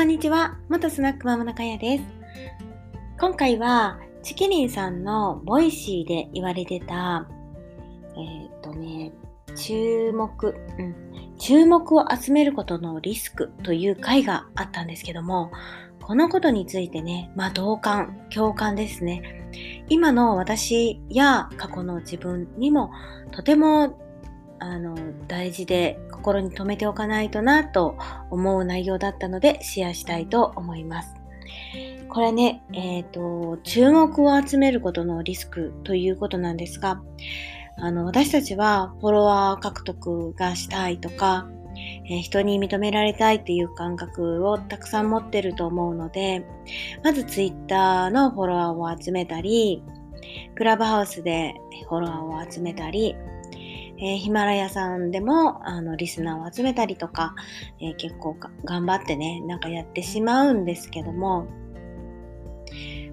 こんにちは、元スナックママのかやです。今回は、ちきりんさんの Voicy で言われてた、えっ、とね、注目、うん、注目を集めることのリスクという回があったんですけども、このことについてね、まあ同感、共感ですね。今の私や過去の自分にもとてもあの大事で心に留めておかないとなと思う内容だったのでシェアしたいと思います。これね、えっ、ー、と、注目を集めることのリスクということなんですが、あの、私たちはフォロワー獲得がしたいとか、えー、人に認められたいっていう感覚をたくさん持ってると思うので、まず Twitter のフォロワーを集めたり、クラブハウスでフォロワーを集めたり、えー、ヒマラヤさんでもあのリスナーを集めたりとか、えー、結構頑張ってねなんかやってしまうんですけども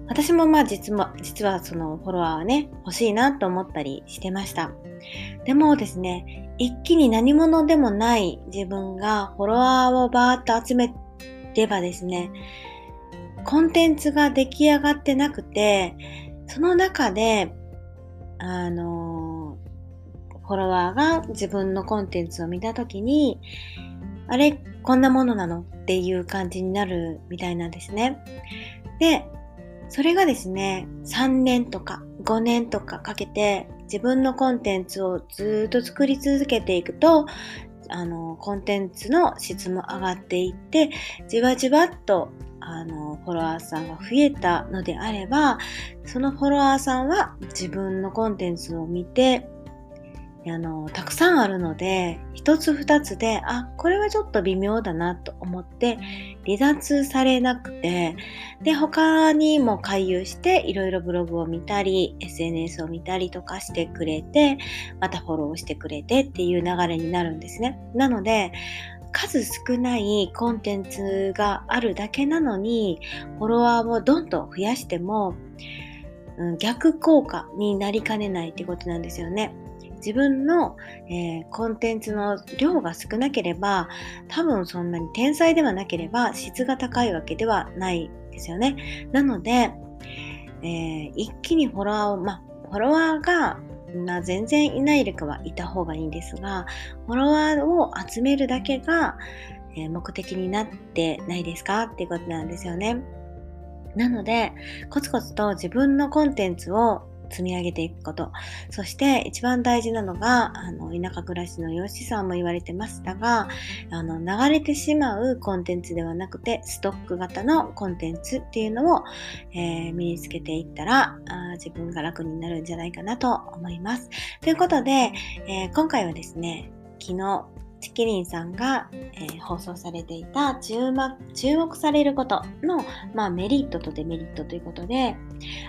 私もまあ実も実はそのフォロワーはね欲しいなと思ったりしてました。でもですね一気に何者でもない自分がフォロワーをバーッと集めればですねコンテンツが出来上がってなくてその中であのフォロワーが自分のコンテンツを見たときに、あれ、こんなものなのっていう感じになるみたいなんですね。で、それがですね、3年とか5年とかかけて自分のコンテンツをずっと作り続けていくと、あの、コンテンツの質も上がっていって、じわじわっとあのフォロワーさんが増えたのであればそのフォロワーさんは自分のコンテンツを見てあのたくさんあるので一つ二つであこれはちょっと微妙だなと思って離脱されなくてで他にも回遊していろいろブログを見たり SNS を見たりとかしてくれてまたフォローしてくれてっていう流れになるんですねなので数少ないコンテンツがあるだけなのにフォロワーをどんどん増やしても逆効果になりかねないってことなんですよね。自分の、えー、コンテンツの量が少なければ多分そんなに天才ではなければ質が高いわけではないですよね。なので、えー、一気にフォロワーを、まあ、フォロワーがま、全然いないよりかはいた方がいいんですが、フォロワーを集めるだけが、え、目的になってないですかっていうことなんですよね。なので、コツコツと自分のコンテンツを積み上げていくこと。そして一番大事なのが、あの、田舎暮らしのよしさんも言われてましたが、あの、流れてしまうコンテンツではなくて、ストック型のコンテンツっていうのを、えー、身につけていったらあ、自分が楽になるんじゃないかなと思います。ということで、えー、今回はですね、昨日、チキリンさんが、えー、放送されていた注目されることの、まあ、メリットとデメリットということで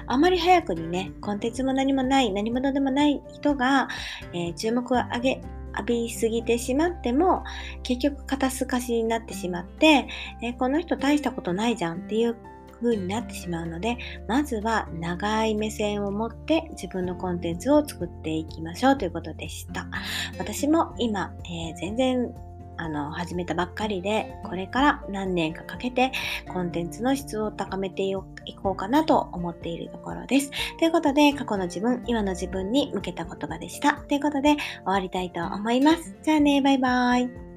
あまり早くにねコンテンツも何もない何者でもない人が、えー、注目を上げ浴びすぎてしまっても結局肩透かしになってしまって、えー、この人大したことないじゃんっていう風になってしまうので、まずは長い目線を持って自分のコンテンツを作っていきましょうということでした。私も今、えー、全然あの始めたばっかりでこれから何年かかけてコンテンツの質を高めていこうかなと思っているところです。ということで過去の自分、今の自分に向けた言葉でした。ということで終わりたいと思います。じゃあね、バイバーイ。